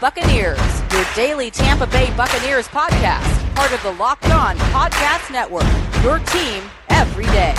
Buccaneers, your daily Tampa Bay Buccaneers podcast, part of the Locked On Podcast Network. Your team every day.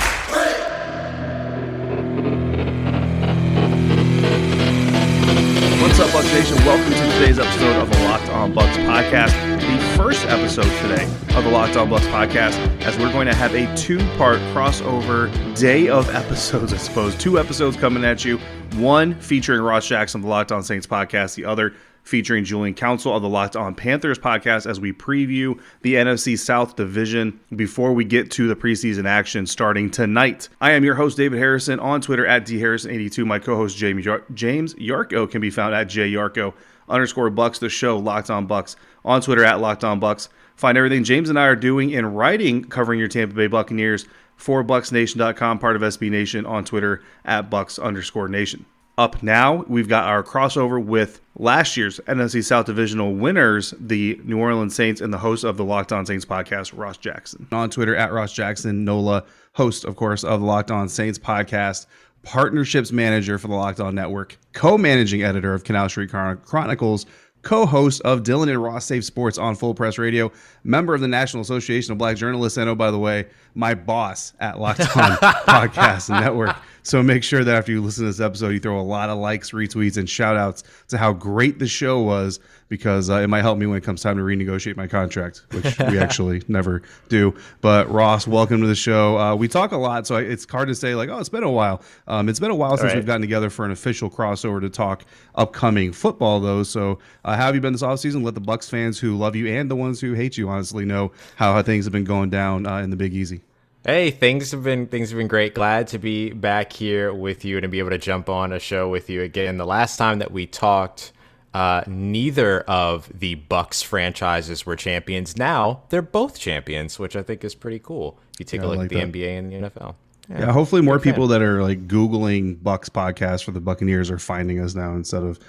What's up, Bucs Nation? Welcome to today's episode of the Locked On Bucs podcast. The first episode today of the Locked On Bucs podcast, as we're going to have a two-part crossover day of episodes, I suppose. Two episodes coming at you. One featuring Ross Jackson of the Locked On Saints podcast. The other featuring Julian Council of the Locked On Panthers podcast as we preview the NFC South Division before we get to the preseason action starting tonight. I am your host, David Harrison, on Twitter at dharrison82. My co-host, James, James Yarcho, can be found at jyarcho underscore bucks. The show, Locked On Bucs on Twitter at Locked On Bucs. Find everything James and I are doing in writing covering your Tampa Bay Buccaneers for BucsNation.com, part of SB Nation, on Twitter at Bucs underscore Nation up now. We've got our crossover with last year's NFC South Divisional winners, the New Orleans Saints, and the host of the Locked On Saints podcast, Ross Jackson. On Twitter at Ross Jackson, NOLA, host, of course, of the Locked On Saints podcast, partnerships manager for the Locked On Network, co managing editor of Canal Street Chronicles, co host of Dylan and Ross Save Sports on Full Press Radio, member of the National Association of Black Journalists, and oh, by the way, my boss at Locked On Podcast Network. So make sure that after you listen to this episode, you throw a lot of likes, retweets, and shout outs to how great the show was because uh, it might help me when it comes time to renegotiate my contract, which we actually never do. But Ross, welcome to the show. Uh, we talk a lot, so it's hard to say, like, oh, it's been a while. Um, it's been a while since right. we've gotten together for an official crossover to talk upcoming football, though. So uh, how have you been this offseason? Let the Bucks fans who love you and the ones who hate you honestly know how, how things have been going down uh, in the Big Easy. Hey, things have been things have been great. Glad to be back here with you and to be able to jump on a show with you again. The last time that we talked, uh, neither of the Bucks franchises were champions. Now they're both champions, which I think is pretty cool. If you take yeah, a look like at the that. NBA and the NFL. Yeah, yeah hopefully more people that are like Googling Bucks podcast for the Buccaneers are finding us now instead of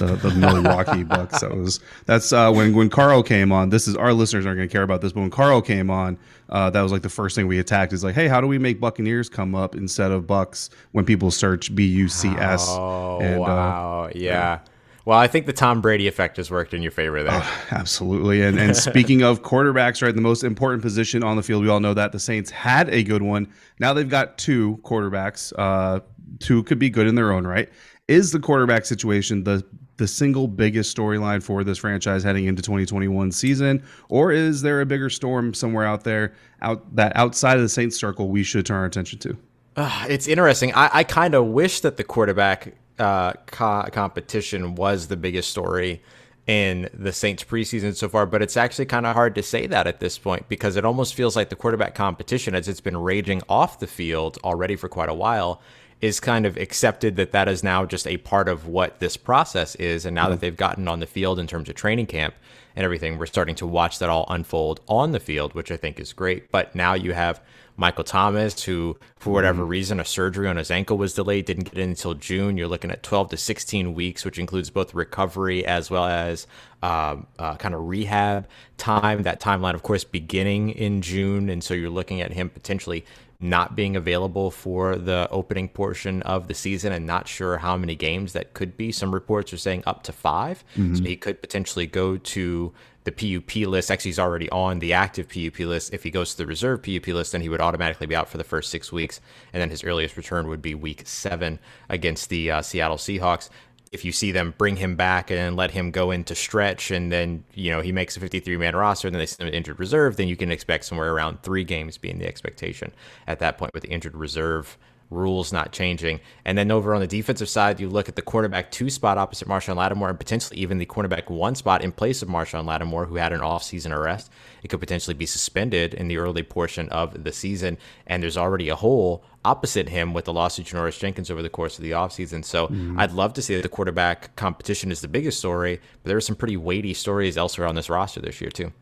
the, the Milwaukee Bucks. That was that's uh, when when Carl came on. This is our listeners aren't going to care about this, but when Carl came on, uh, that was like the first thing we attacked. Is like, hey, how do we make Buccaneers come up instead of Bucks when people search B U C S? Oh and, uh, wow, uh, yeah. Well, I think the Tom Brady effect has worked in your favor there. Oh, absolutely. And and speaking of quarterbacks, right, the most important position on the field, we all know that the Saints had a good one. Now they've got two quarterbacks. Uh, two could be good in their own right. Is the quarterback situation the the single biggest storyline for this franchise heading into 2021 season, or is there a bigger storm somewhere out there out that outside of the Saints circle we should turn our attention to? Uh, it's interesting. I, I kind of wish that the quarterback uh, co- competition was the biggest story in the Saints preseason so far, but it's actually kind of hard to say that at this point because it almost feels like the quarterback competition, as it's been raging off the field already for quite a while, is kind of accepted that that is now just a part of what this process is. And now mm-hmm. that they've gotten on the field in terms of training camp and everything, we're starting to watch that all unfold on the field, which I think is great. But now you have Michael Thomas, who, for whatever mm-hmm. reason, a surgery on his ankle was delayed, didn't get in until June. You're looking at 12 to 16 weeks, which includes both recovery as well as um, uh, kind of rehab time. That timeline, of course, beginning in June. And so you're looking at him potentially not being available for the opening portion of the season and not sure how many games that could be. Some reports are saying up to 5 mm-hmm. So he could potentially go to the PUP list. Actually, he's already on the active PUP list. If he goes to the reserve PUP list, then he would automatically be out for the first six weeks. And then his earliest return would be week seven against the uh, Seattle Seahawks if you see them bring him back and let him go into stretch and then you know he makes a 53 man roster and then they send him to injured reserve then you can expect somewhere around three games being the expectation at that point with the injured reserve rules not changing. And then over on the defensive side, you look at the quarterback two spot opposite Marshon Lattimore and potentially even the cornerback one spot in place of Marshon Lattimore, who had an offseason arrest. It could potentially be suspended in the early portion of the season. And there's already a hole opposite him with the loss of Janoris Jenkins over the course of the offseason. So mm-hmm. I'd love to see that the quarterback competition is the biggest story, but there are some pretty weighty stories elsewhere on this roster this year, too.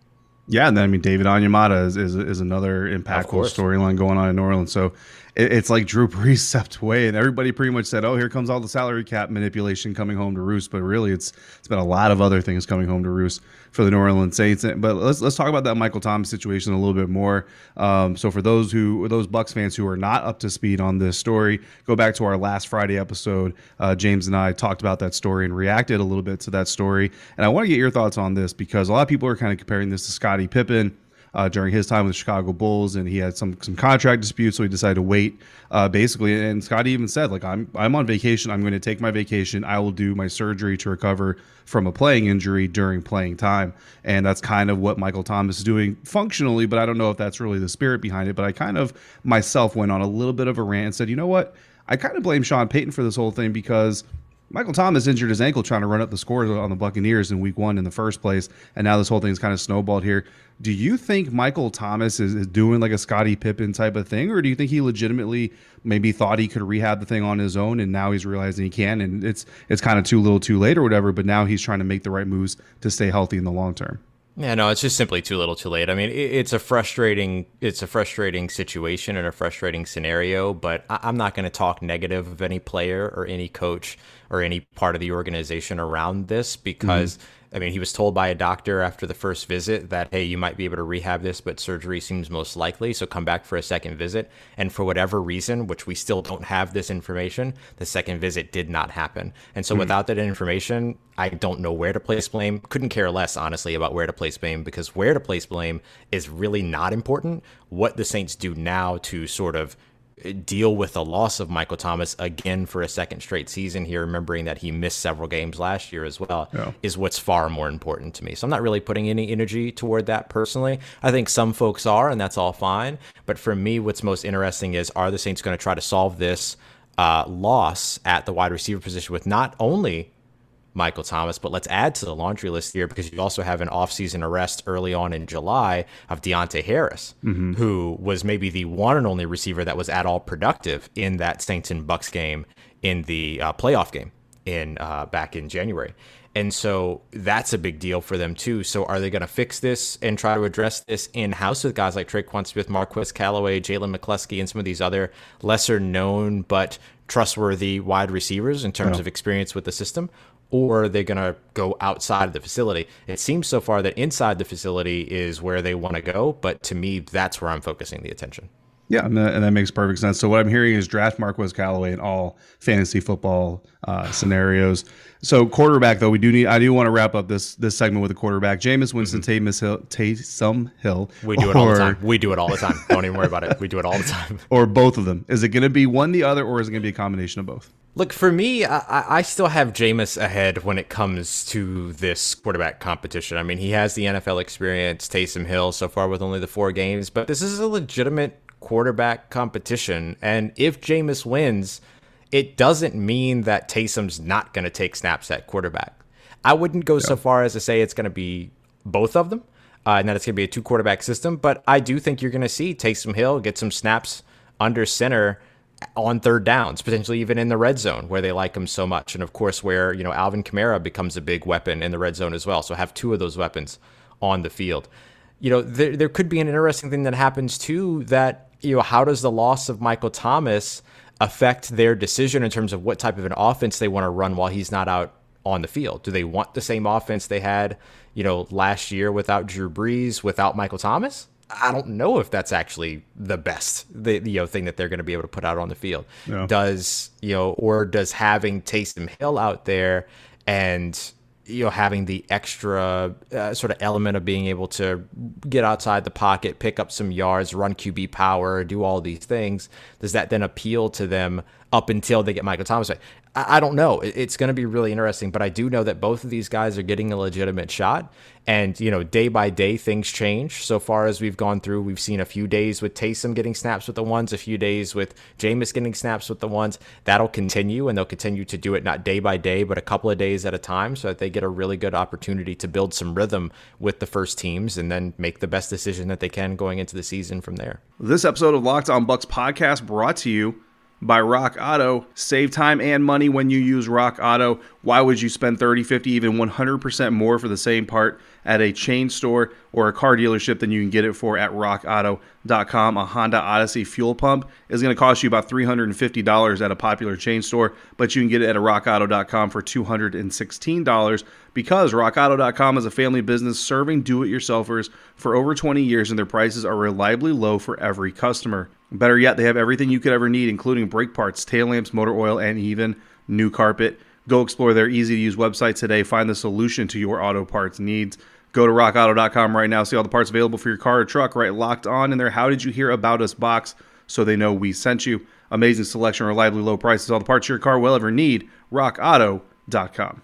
Yeah, and then I mean David Onyemata is, is, is another impactful storyline going on in New Orleans. So it, it's like Drew Brees stepped away, and everybody pretty much said, "Oh, here comes all the salary cap manipulation coming home to roost." But really, it's it's been a lot of other things coming home to roost for the New Orleans Saints. But let's let's talk about that Michael Thomas situation a little bit more. Um, so for those who those Bucks fans who are not up to speed on this story, go back to our last Friday episode. Uh, James and I talked about that story and reacted a little bit to that story. And I want to get your thoughts on this because a lot of people are kind of comparing this to Scottie Pippen uh, during his time with the Chicago Bulls, and he had some some contract disputes, so he decided to wait. Uh, basically, and Scottie even said, like, I'm I'm on vacation. I'm going to take my vacation. I will do my surgery to recover from a playing injury during playing time, and that's kind of what Michael Thomas is doing functionally. But I don't know if that's really the spirit behind it. But I kind of myself went on a little bit of a rant and said, you know what? I kind of blame Sean Payton for this whole thing because Michael Thomas injured his ankle trying to run up the score on the Buccaneers in week one in the first place. And now this whole thing's kind of snowballed here. Do you think Michael Thomas is, is doing like a Scottie Pippen type of thing? Or do you think he legitimately maybe thought he could rehab the thing on his own and now he's realizing he can and it's it's kind of too little too late or whatever, but now he's trying to make the right moves to stay healthy in the long term? Yeah, no, it's just simply too little, too late. I mean, it's a frustrating, it's a frustrating situation and a frustrating scenario. But I'm not going to talk negative of any player or any coach or any part of the organization around this because. Mm-hmm I mean, he was told by a doctor after the first visit that, hey, you might be able to rehab this, but surgery seems most likely. So come back for a second visit. And for whatever reason, which we still don't have this information, the second visit did not happen. And so mm without that information, I don't know where to place blame. Couldn't care less, honestly, about where to place blame because where to place blame is really not important. What the Saints do now to sort of deal with the loss of Michael Thomas again for a second straight season here, remembering that he missed several games last year as well, yeah. is what's far more important to me. So I'm not really putting any energy toward that personally. I think some folks are, and that's all fine. But for me, what's most interesting is are the Saints going to try to solve this uh, loss at the wide receiver position with not only Michael Thomas. But let's add to the laundry list here because you also have an offseason arrest early on in July of Deonte Harris, mm-hmm. who was maybe the one and only receiver that was at all productive in that Saints and Bucs game in the uh, playoff game in uh, back in January. And so that's a big deal for them too. So are they going to fix this and try to address this in house with guys like Tre'Quan Smith, Marquez Callaway, Jalen McCleskey, and some of these other lesser known but trustworthy wide receivers in terms yeah. of experience with the system? Or they're they going to go outside of the facility? It seems so far that inside the facility is where they want to go, but to me, that's where I'm focusing the attention. Yeah, and that, and that, makes perfect sense. So what I'm hearing is draft Marquez Callaway in all fantasy football uh, scenarios. So quarterback though, we do need. I do want to wrap up this this segment with a quarterback. Jameis Winston, mm-hmm. Taysom Hill, Taysom Hill. We do it all the time. We do it all the time. Don't even worry about it. We do it all the time. Or both of them. Is it going to be one the other, or is it going to be a combination of both? Look, for me, I, I, still have Jameis ahead when it comes to this quarterback competition. I mean, he has the NFL experience, Taysom Hill so far with only the four games, but this is a legitimate quarterback competition. And if Jameis wins, it doesn't mean that Taysom's not going to take snaps at quarterback. I wouldn't go yeah. so far as to say it's going to be both of them uh, and that it's going to be a two quarterback system, but I do think you're going to see Taysom Hill get some snaps under center on third downs, potentially even in the red zone where they like him so much. And of course, where, you know, Alvin Kamara becomes a big weapon in the red zone as well. So have two of those weapons on the field. You know, there, there could be an interesting thing that happens too that, you know, how does the loss of Michael Thomas affect their decision in terms of what type of an offense they want to run while he's not out on the field? Do they want the same offense they had, you know, last year without Drew Brees, without Michael Thomas? I don't know if that's actually the best the you know thing that they're going to be able to put out on the field. Yeah. Does you know, or does having Taysom Hill out there and you know having the extra uh, sort of element of being able to get outside the pocket, pick up some yards, run QB power, do all these things, does that then appeal to them up until they get Michael Thomas? I, don't know. It's going to be really interesting, but I do know that both of these guys are getting a legitimate shot. And, you know, day by day, things change. So far as we've gone through, we've seen a few days with Taysom getting snaps with the ones, a few days with Jameis getting snaps with the ones. That'll continue, and they'll continue to do it not day by day, but a couple of days at a time so that they get a really good opportunity to build some rhythm with the first teams and then make the best decision that they can going into the season from there. This episode of Locked On Bucs podcast brought to you by Rock Auto. Save time and money when you use Rock Auto. Why would you spend 30, 50, even 100% more for the same part at a chain store or a car dealership than you can get it for at rockauto.com? A Honda Odyssey fuel pump is going to cost you about $350 at a popular chain store, but you can get it at a rockauto.com for $216 because rockauto.com is a family business serving do it yourselfers for over 20 years and their prices are reliably low for every customer. Better yet, they have everything you could ever need, including brake parts, tail lamps, motor oil, and even new carpet. Go explore their easy to use website today. Find the solution to your auto parts needs. Go to rockauto.com right now. See all the parts available for your car or truck, right? Locked on in there. How did you hear about us box so they know we sent you? Amazing selection, reliably low prices, all the parts your car will ever need. RockAuto.com.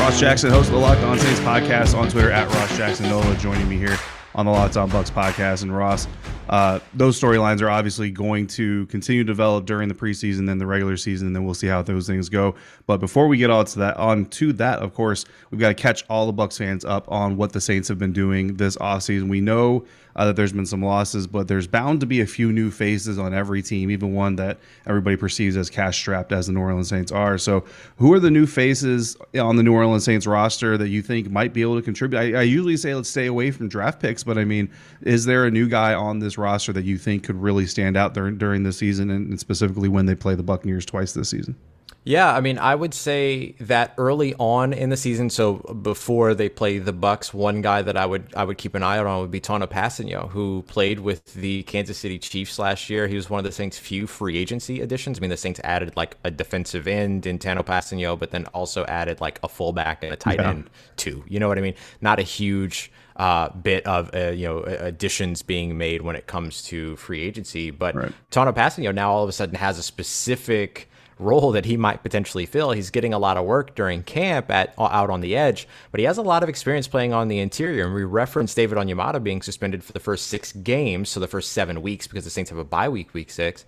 Ross Jackson, host of the Locked On Saints podcast on Twitter at Ross Jackson Nola, joining me here on the Locked On Bucs podcast. And Ross, uh, those storylines are obviously going to continue to develop during the preseason, then the regular season, and then we'll see how those things go. But before we get all to that, on to that, of course, we've got to catch all the Bucks fans up on what the Saints have been doing this offseason. We know uh, that there's been some losses, but there's bound to be a few new faces on every team, even one that everybody perceives as cash strapped, as the New Orleans Saints are. So, who are the new faces on the New Orleans Saints roster that you think might be able to contribute? I, I usually say let's stay away from draft picks, but I mean, is there a new guy on this roster that you think could really stand out during during the season, and specifically when they play the Buccaneers twice this season? Yeah, I mean, I would say that early on in the season, so before they play the Bucks, one guy that I would I would keep an eye out on would be Tanoh Kpassagnon, who played with the Kansas City Chiefs last year. He was one of the Saints' few free agency additions. I mean, the Saints added like a defensive end in Tanoh Kpassagnon, but then also added like a fullback and a tight yeah. end too. You know what I mean? Not a huge uh, bit of uh, you know additions being made when it comes to free agency, but right. Tanoh Kpassagnon now all of a sudden has a specific role that he might potentially fill. He's getting a lot of work during camp at uh, out on the edge, but he has a lot of experience playing on the interior. And we referenced David Onyemata being suspended for the first six games, so the first seven weeks because the Saints have a bye week, week six.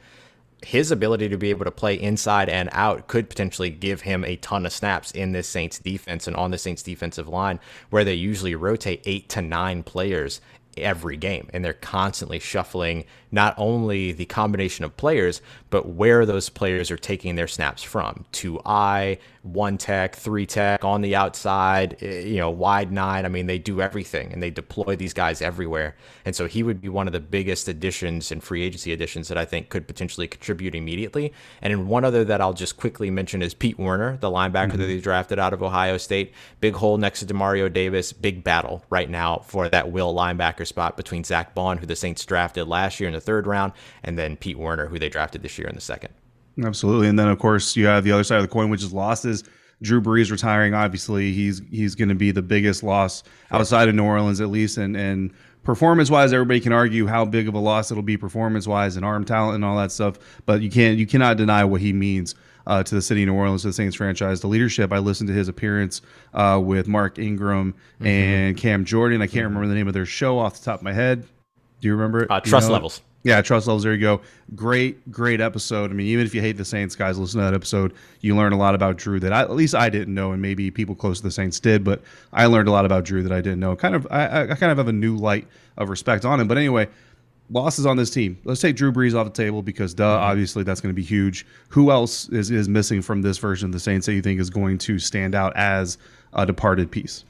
His ability to be able to play inside and out could potentially give him a ton of snaps in this Saints defense and on the Saints defensive line, where they usually rotate eight to nine players every game and they're constantly shuffling not only the combination of players but where those players are taking their snaps from. Two I one tech three tech on the outside eh, you know wide nine I mean they do everything and they deploy these guys everywhere. And so he would be one of the biggest additions and free agency additions that I think could potentially contribute immediately. And in one other that I'll just quickly mention is Pete Werner the linebacker mm-hmm. that they drafted out of Ohio State. Big hole next to Demario Davis. Big battle right now for that will linebacker linebacker spot between Zack Baun, who the Saints drafted last year in the third round, and then Pete Werner, who they drafted this year in the second. Absolutely, and then of course you have the other side of the coin, which is losses. Drew Brees retiring, obviously he's he's going to be the biggest loss outside of New Orleans, at least, and and performance wise, everybody can argue how big of a loss it'll be performance wise and arm talent and all that stuff, but you can't you cannot deny what he means uh, to the city of New Orleans, to the Saints franchise. The leadership, I listened to his appearance uh, with Mark Ingram mm-hmm. and Cam Jordan. I can't remember the name of their show off the top of my head. Do you remember it? Uh, trust you know? levels. Yeah, trust levels. There you go. Great, great episode. I mean, even if you hate the Saints, guys, listen to that episode. You learn a lot about Drew that I, at least I didn't know, and maybe people close to the Saints did. But I learned a lot about Drew that I didn't know. Kind of, I, I kind of have a new light of respect on him. But anyway, losses on this team. Let's take Drew Brees off the table because, duh, mm-hmm. obviously that's going to be huge. Who else is, is missing from this version of the Saints that you think is going to stand out as a departed piece?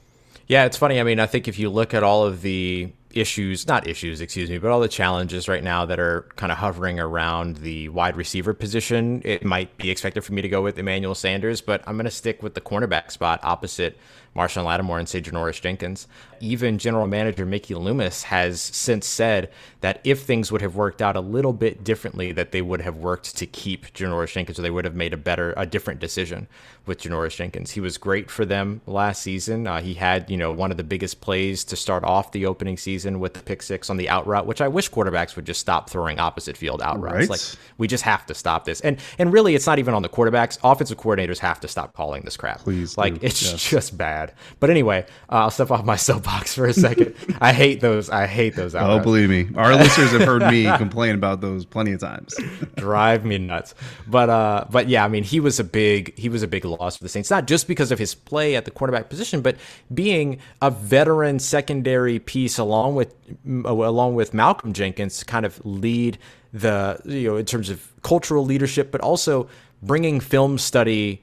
Yeah, it's funny. I mean, I think if you look at all of the issues, not issues, excuse me, but all the challenges right now that are kind of hovering around the wide receiver position, it might be expected for me to go with Emmanuel Sanders, but I'm going to stick with the cornerback spot opposite Marshon Lattimore and say Janoris Jenkins. Even general manager Mickey Loomis has since said that if things would have worked out a little bit differently, that they would have worked to keep Janoris Jenkins, or they would have made a better, a different decision with Janoris Jenkins. He was great for them last season. Uh, he had, you know, one of the biggest plays to start off the opening season with the pick six on the out route, which I wish quarterbacks would just stop throwing opposite field out routes. Right. Like we just have to stop this. And and really, it's not even on the quarterbacks. Offensive coordinators have to stop calling this crap. Please, like it's yes. just bad bad. But anyway, uh, I'll step off my soapbox for a second. I hate those. I hate those. Oh, believe me, our listeners have heard me complain about those plenty of times. Drive me nuts. But uh, but yeah, I mean, he was a big he was a big loss for the Saints, not just because of his play at the quarterback position, but being a veteran secondary piece along with along with Malcolm Jenkins, to kind of lead the you know in terms of cultural leadership, but also bringing film study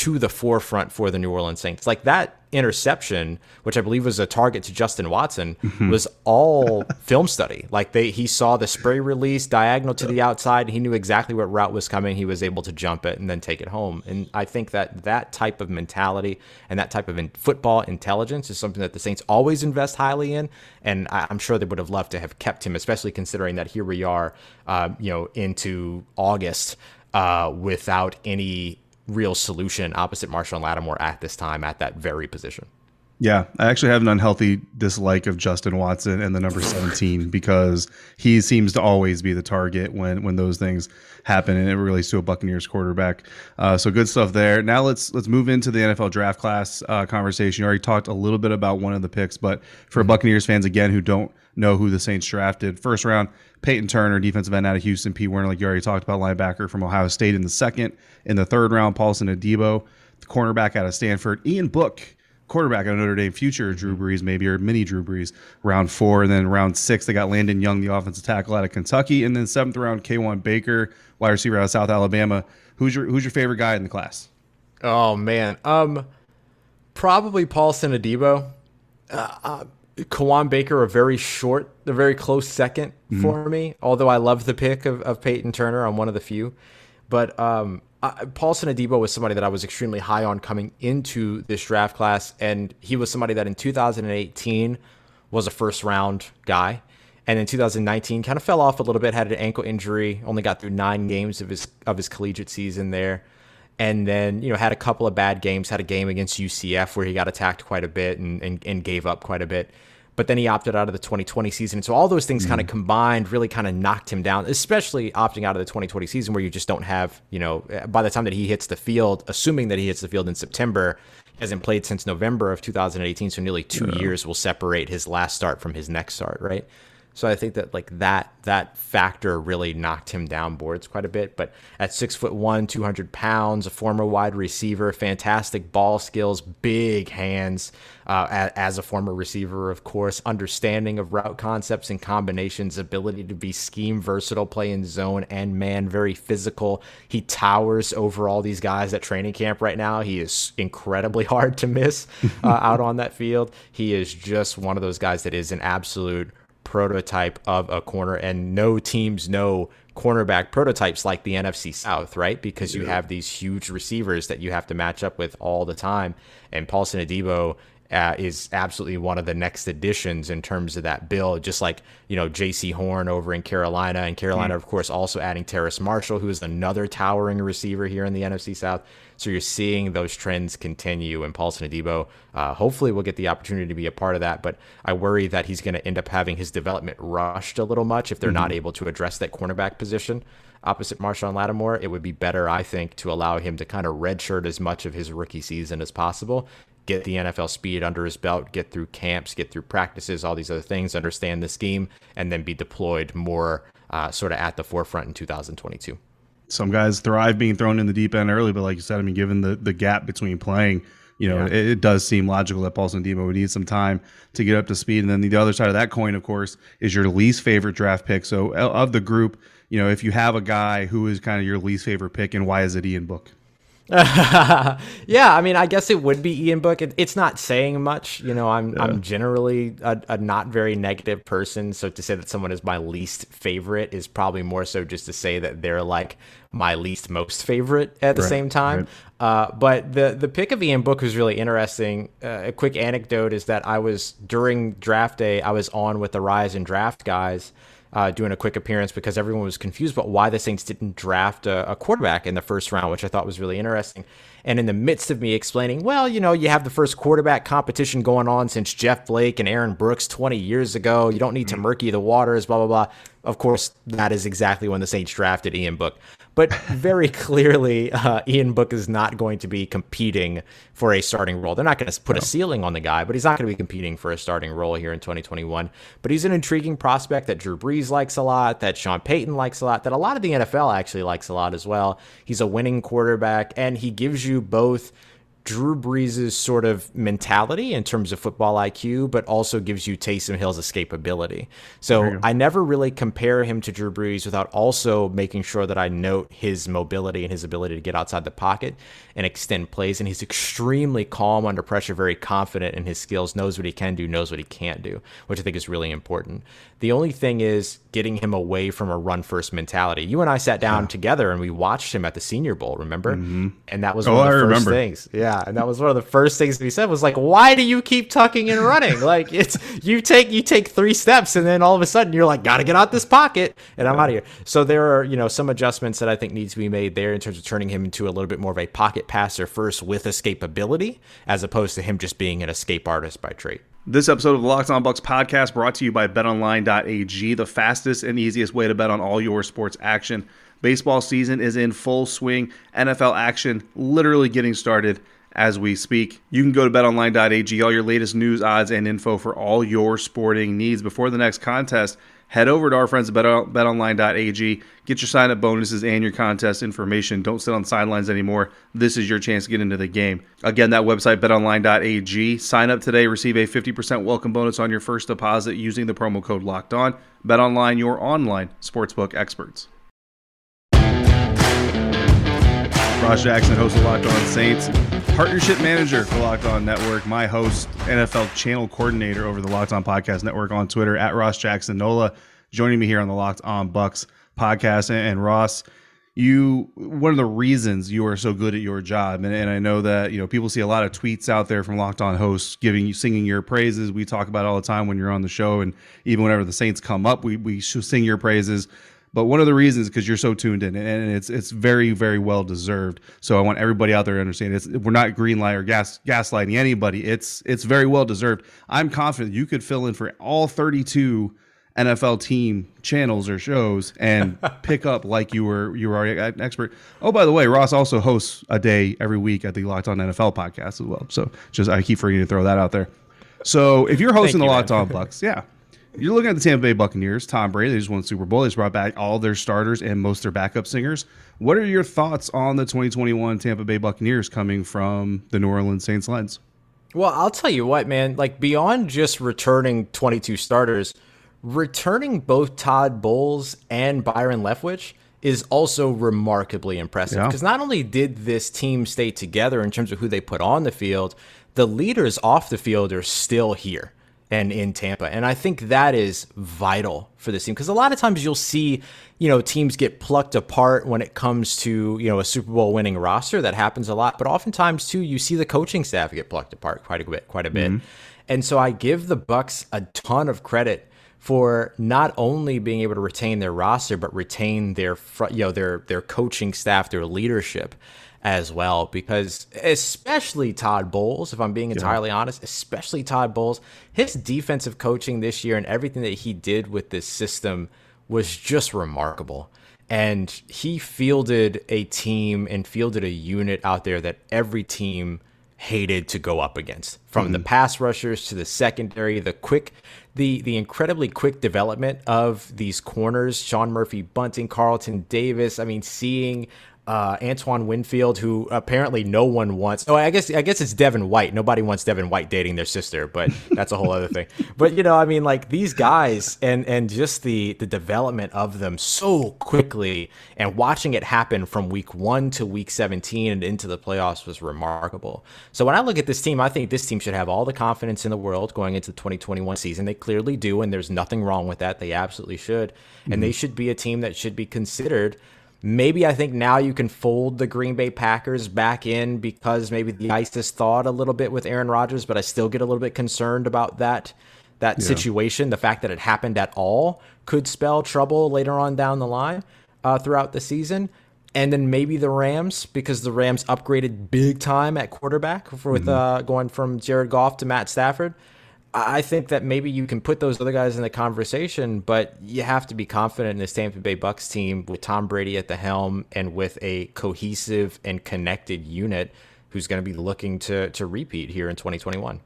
to the forefront for the New Orleans Saints. Like that interception, which I believe was a target to Justin Watson, mm-hmm. was all film study. Like they he saw the spray release diagonal to the outside, he knew exactly what route was coming. He was able to jump it and then take it home. And I think that that type of mentality and that type of in football intelligence is something that the Saints always invest highly in. And I, am sure they would have loved to have kept him, especially considering that here we are, uh, you know, into August uh, without any real solution opposite Marshon Lattimore at this time at that very position. Yeah, I actually have an unhealthy dislike of Justin Watson and the number 17 because he seems to always be the target when when those things happen, and it relates to a Buccaneers quarterback. Uh, so good stuff there. Now let's let's move into the NFL draft class uh, conversation. You already talked a little bit about one of the picks, but for mm-hmm. Buccaneers fans again who don't know who the Saints drafted, first round Peyton Turner, defensive end out of Houston. P. Werner, like you already talked about, linebacker from Ohio State in the second. In the third round, Paulson Adebo, the cornerback out of Stanford. Ian Book, quarterback out of Notre Dame, future Drew Brees, maybe, or mini Drew Brees, round four. And then round six, they got Landon Young, the offensive tackle out of Kentucky. And then seventh round, Kawaan Baker, wide receiver out of South Alabama. Who's your who's your favorite guy in the class? Oh man, um, probably Paulson Adebo. Uh, Kawaan Baker, a very short, a very close 2nd mm-hmm. for me. Although I love the pick of, of Peyton Turner I'm one of the few, but um, I, Paulson Adebo was somebody that I was extremely high on coming into this draft class, and he was somebody that in 2018 was a first round guy, and in 2019 kind of fell off a little bit, had an ankle injury, only got through nine games of his of his collegiate season there and then you know had a couple of bad games had a game against ucf where he got attacked quite a bit and, and, and gave up quite a bit but then he opted out of the 2020 season And so all those things mm-hmm. kind of combined really kind of knocked him down especially opting out of the 2020 season where you just don't have you know by the time that he hits the field assuming that he hits the field in september he hasn't played since november of 2018 so nearly two yeah. years will separate his last start from his next start right so I think that like that that factor really knocked him down boards quite a bit. But at six foot one, two hundred pounds, a former wide receiver, fantastic ball skills, big hands. Uh, as a former receiver, of course, understanding of route concepts and combinations, ability to be scheme versatile, play in zone and man, very physical. He towers over all these guys at training camp right now. He is incredibly hard to miss uh, out on that field. He is just one of those guys that is an absolute prototype of a corner, and no teams know cornerback prototypes like the NFC South, right? Because you have these huge receivers that you have to match up with all the time. And Paulson Adebo uh, is absolutely one of the next additions in terms of that bill. Just like you know Jaycee Horn over in Carolina, and Carolina, mm. of course, also adding Terrace Marshall, who is another towering receiver here in the NFC South. So you're seeing those trends continue, and Paulson Adebo uh, hopefully will get the opportunity to be a part of that. But I worry that he's going to end up having his development rushed a little much if they're mm-hmm. not able to address that cornerback position opposite Marshon Lattimore, it would be better, I think, to allow him to kind of redshirt as much of his rookie season as possible get the NFL speed under his belt, get through camps, get through practices, all these other things, understand the scheme, and then be deployed more uh, sort of at the forefront in 2022. Some guys thrive being thrown in the deep end early, but like you said, I mean, given the, the gap between playing, you know, yeah. it, it, does seem logical that Paulson Adebo would need some time to get up to speed. And then the other side of that coin, of course, is your least favorite draft pick. So of the group, you know, if you have a guy who is kind of your least favorite pick, and why is it Ian Book? yeah, I mean, I guess it would be Ian Book. It, it's not saying much, you know. I'm yeah. I'm generally a, a, not very negative person, so to say that someone is my least favorite is probably more so just to say that they're like my least most favorite at the right, same time. Right. Uh, but the the pick of Ian Book was really interesting. Uh, a quick anecdote is that I was during draft day, I was on with the Rise and Draft guys uh, doing a quick appearance because everyone was confused about why the Saints didn't draft a, a, quarterback in the first round, which I thought was really interesting. And in the midst of me explaining, well, you know, you have the first quarterback competition going on since Jeff Blake and Aaron Brooks 20 years ago. You don't need to mm-hmm. murky the waters, blah, blah, blah. Of course, that is exactly when the Saints drafted Ian Book. But very clearly, uh, Ian Book is not going to be competing for a starting role. They're not going to put no. a ceiling on the guy, but he's not going to be competing for a starting role here in 2021. But he's an intriguing prospect that Drew Brees likes a lot, that Sean Payton likes a lot, that a lot of the NFL actually likes a lot as well. He's a winning quarterback, and he gives you both – Drew Brees' sort of mentality in terms of football IQ, but also gives you Taysom Hill's escapability. So I never really compare him to Drew Brees without also making sure that I note his mobility and his ability to get outside the pocket and extend plays. And he's extremely calm under pressure, very confident in his skills, knows what he can do, knows what he can't do, which I think is really important. The only thing is getting him away from a run first mentality. You and I sat down yeah. together and we watched him at the Senior Bowl, remember? Mm-hmm. And that was oh, one of the I first remember. things. Yeah, and that was one of the first things he said was like, "Why do you keep tucking and running? like it's you take you take 3 steps and then all of a sudden you're like, "Got to get out this pocket." And I'm out of here. So there are, you know, some adjustments that I think need to be made there in terms of turning him into a little bit more of a pocket passer first with escapability as opposed to him just being an escape artist by trait. This episode of the Locked On Bucs podcast brought to you by BetOnline.ag, the fastest and easiest way to bet on all your sports action. Baseball season is in full swing. NFL action literally getting started as we speak. You can go to betonline.ag, all your latest news, odds, and info for all your sporting needs. Before the next contest, head over to our friends at betonline.ag. Get your sign up bonuses and your contest information. Don't sit on sidelines anymore. This is your chance to get into the game. Again, that website, betonline.ag. Sign up today, receive a 50% welcome bonus on your first deposit using the promo code locked on. BetOnline, your online sportsbook experts. Ross Jackson, host of Locked On Saints, partnership manager for Locked On Network, my host, NFL channel coordinator over the Locked On Podcast Network on Twitter at Ross Jackson Nola, joining me here on the Locked On Bucs podcast. And, Ross, you one of the reasons you are so good at your job, and, and I know that you know people see a lot of tweets out there from Locked On hosts giving you singing your praises. We talk about all the time when you're on the show, and even whenever the Saints come up, we we sing your praises. But one of the reasons because you're so tuned in, and it's it's very very well deserved. So I want everybody out there to understand it's we're not green light or gas gaslighting anybody. It's it's very well deserved. I'm confident you could fill in for all 32 NFL team channels or shows and pick up like you were you were an expert. Oh, by the way, Ross also hosts a day every week at the Locked On NFL podcast as well. So just I keep forgetting to throw that out there. So if you're hosting the Locked On Bucs, yeah, you're looking at the Tampa Bay Buccaneers. Tom Brady, they just won the Super Bowl. They just brought back all their starters and most of their backup singers. What are your thoughts on the 2021 Tampa Bay Buccaneers coming from the New Orleans Saints lens? Well, I'll tell you what, man. Like beyond just returning 22 starters, returning both Todd Bowles and Byron Leftwich is also remarkably impressive because yeah. not only did this team stay together in terms of who they put on the field, the leaders off the field are still here and in Tampa. And I think that is vital for this team because a lot of times you'll see, you know, teams get plucked apart when it comes to, you know, a Super Bowl winning roster. That happens a lot. But oftentimes too, you see the coaching staff get plucked apart quite a bit, quite a bit. Mm-hmm. And so I give the Bucks a ton of credit for not only being able to retain their roster, but retain their, you know, their their coaching staff, their leadership as well because especially Todd Bowles, if I'm being entirely yeah. honest, especially Todd Bowles, his defensive coaching this year and everything that he did with this system was just remarkable. And he fielded a team and fielded a unit out there that every team hated to go up against. From mm-hmm. the pass rushers to the secondary, the quick the the incredibly quick development of these corners, Sean Murphy-Bunting, Carlton Davis. I mean, seeing uh, Antoine Winfield, who apparently no one wants. Oh, I guess I guess it's Devin White. Nobody wants Devin White dating their sister, but that's a whole other thing. But you know, I mean, like these guys and and just the the development of them so quickly and watching it happen from week one to week 17 and into the playoffs was remarkable. So when I look at this team, I think this team should have all the confidence in the world going into the 2021 season. They clearly do, and there's nothing wrong with that. They absolutely should, and mm-hmm. they should be a team that should be considered Maybe I think now you can fold the Green Bay Packers back in because maybe the ice has thawed a little bit with Aaron Rodgers, but I still get a little bit concerned about that that yeah. situation. The fact that it happened at all could spell trouble later on down the line uh, throughout the season. And then maybe the Rams because the Rams upgraded big time at quarterback for, with mm-hmm. uh, going from Jared Goff to Matt Stafford. I think that maybe you can put those other guys in the conversation, but you have to be confident in this Tampa Bay Bucks team with Tom Brady at the helm and with a cohesive and connected unit who's going to be looking to to repeat here in 2021.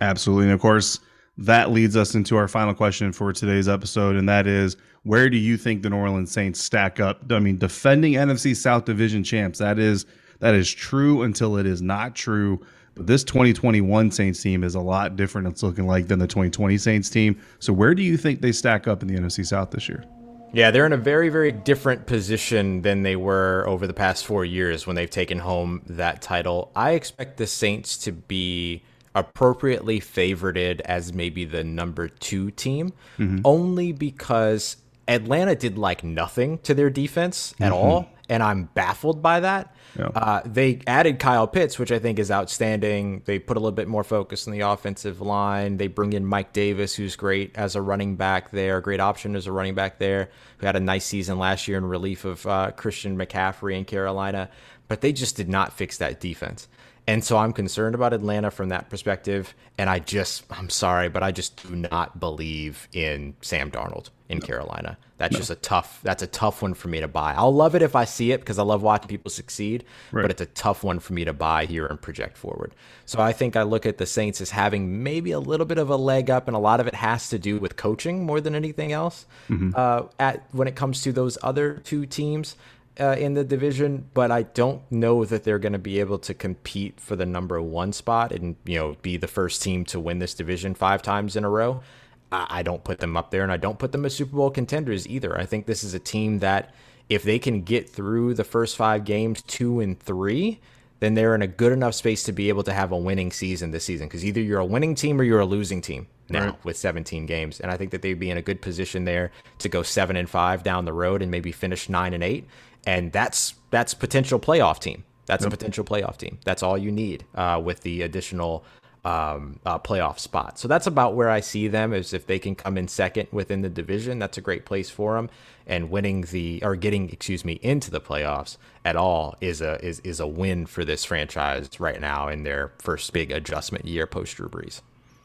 Absolutely. And of course, that leads us into our final question for today's episode, and that is where do you think the New Orleans Saints stack up? I mean, defending NFC South Division champs, that is that is true until it is not true. But this 2021 Saints team is a lot different, it's looking like, than the 2020 Saints team. So where do you think they stack up in the NFC South this year? Yeah, they're in a very, very different position than they were over the past four years when they've taken home that title. I expect the Saints to be appropriately favorited as maybe the number two team, mm-hmm. only because Atlanta did like nothing to their defense at mm-hmm. all. And I'm baffled by that. Yeah. Uh, they added Kyle Pitts, which I think is outstanding. They put a little bit more focus on the offensive line. They bring in Mike Davis, who's great as a running back there, great option as a running back there, who had a nice season last year in relief of uh, Christian McCaffrey in Carolina. But they just did not fix that defense. And so I'm concerned about Atlanta from that perspective. And I just, I'm sorry, but I just do not believe in Sam Darnold in no. Carolina. That's no. just a tough, that's a tough one for me to buy. I'll love it if I see it because I love watching people succeed, right. but it's a tough one for me to buy here and project forward. So I think I look at the Saints as having maybe a little bit of a leg up, and a lot of it has to do with coaching more than anything else. Mm-hmm. Uh, at when it comes to those other two teams, uh, in the division, but I don't know that they're going to be able to compete for the number one spot and you know be the first team to win this division five times in a row. I, I don't put them up there, and I don't put them as Super Bowl contenders either. I think this is a team that if they can get through the first five games, two and three, then they're in a good enough space to be able to have a winning season this season. Because either you're a winning team or you're a losing team now right. with 17 games, and I think that they'd be in a good position there to go seven and five down the road and maybe finish nine and eight and that's that's potential playoff team. That's yep. a potential playoff team. That's all you need uh, with the additional um, uh, playoff spot. So that's about where I see them. Is if they can come in second within the division, that's a great place for them. And winning the or getting, excuse me, into the playoffs at all is a is is a win for this franchise right now in their first big adjustment year post Drew Brees.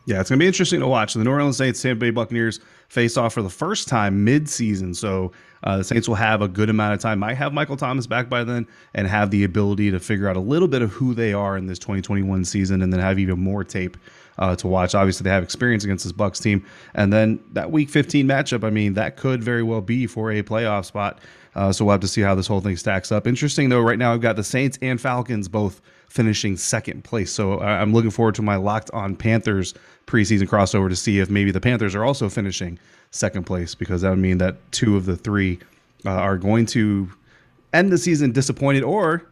Yeah, it's going to be interesting to watch. The New Orleans Saints, Tampa Bay Buccaneers face off for the first time mid-season. So uh, the Saints will have a good amount of time. Might have Michael Thomas back by then and have the ability to figure out a little bit of who they are in this 2021 season, and then have even more tape uh, to watch. Obviously, they have experience against this Bucks team, and then that Week 15 matchup. I mean, that could very well be for a playoff spot. Uh, so we'll have to see how this whole thing stacks up. Interesting though, right now I've got the Saints and Falcons both finishing second place. So I'm looking forward to my locked on Panthers preseason crossover to see if maybe the Panthers are also finishing second place because that would mean that two of the three uh, are going to end the season disappointed or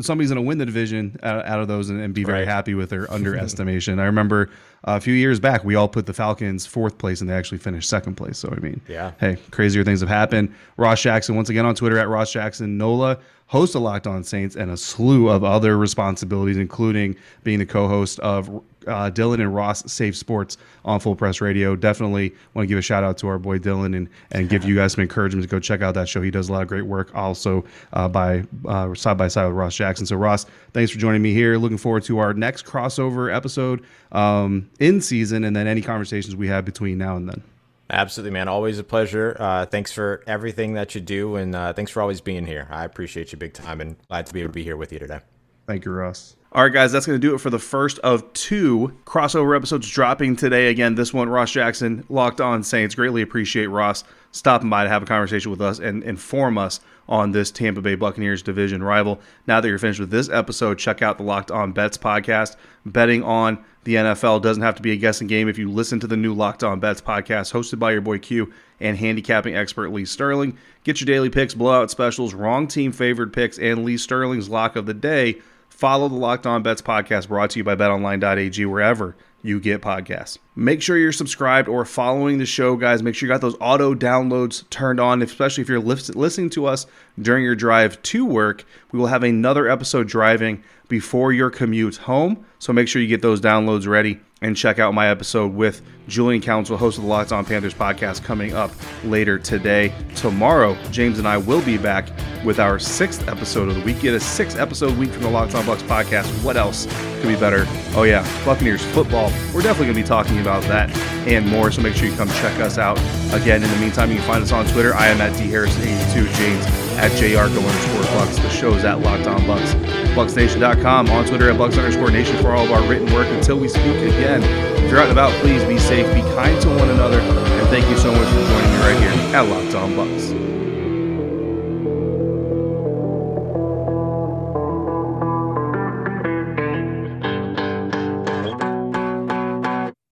somebody's going to win the division out, out of those and, and be very right. happy with their underestimation. I remember a few years back, we all put the Falcons fourth place and they actually finished second place. So, I mean, yeah. hey, crazier things have happened. Ross Jackson, once again on Twitter at Ross Jackson Nola, host of Locked On Saints and a slew of other responsibilities, including being the co host of uh, Dylan and Ross Save Sports on Full Press Radio. Definitely want to give a shout out to our boy Dylan and, and give you guys some encouragement to go check out that show. He does a lot of great work also uh, by uh, side by side with Ross Jackson. So, Ross, thanks for joining me here. Looking forward to our next crossover episode um, in season and then any conversations we have between now and then. Absolutely, man. Always a pleasure. Uh, thanks for everything that you do, and uh, thanks for always being here. I appreciate you big time, and glad to be able to be here with you today. Thank you, Ross. All right, guys, that's going to do it for the first of two crossover episodes dropping today. Again, this one, Ross Jackson, Locked On Saints. Greatly appreciate Ross stopping by to have a conversation with us and inform us on this Tampa Bay Buccaneers division rival. Now that you're finished with this episode, check out the Locked On Bets podcast. Betting on the NFL doesn't have to be a guessing game if you listen to the new Locked On Bets podcast hosted by your boy Q and handicapping expert Lee Sterling. Get your daily picks, blowout specials, wrong team favored picks, and Lee Sterling's lock of the day Follow the Locked On Bets podcast brought to you by betonline.ag wherever you get podcasts. Make sure you're subscribed or following the show, guys. Make sure you got those auto downloads turned on, especially if you're listening to us during your drive to work. We will have another episode driving before your commute home. So make sure you get those downloads ready and check out my episode with Julian Council, host of the Locked On Panthers podcast, coming up later today. Tomorrow, James and I will be back with our sixth episode of the week. Get a six episode week from the Locked On Bucs podcast. What else could be better? Oh, yeah, Buccaneers football. We're definitely going to be talking about that and more. So make sure you come check us out. Again, in the meantime, you can find us on Twitter. I am at D dharrison82, James at jargo underscore Bucks. The show's at Locked On Bucs. BucsNation.com on Twitter at Bucs underscore Nation for all of our written work. Until we speak again, if you're out and about, please be safe, be kind to one another, and thank you so much for joining me right here at Locked On Bucs.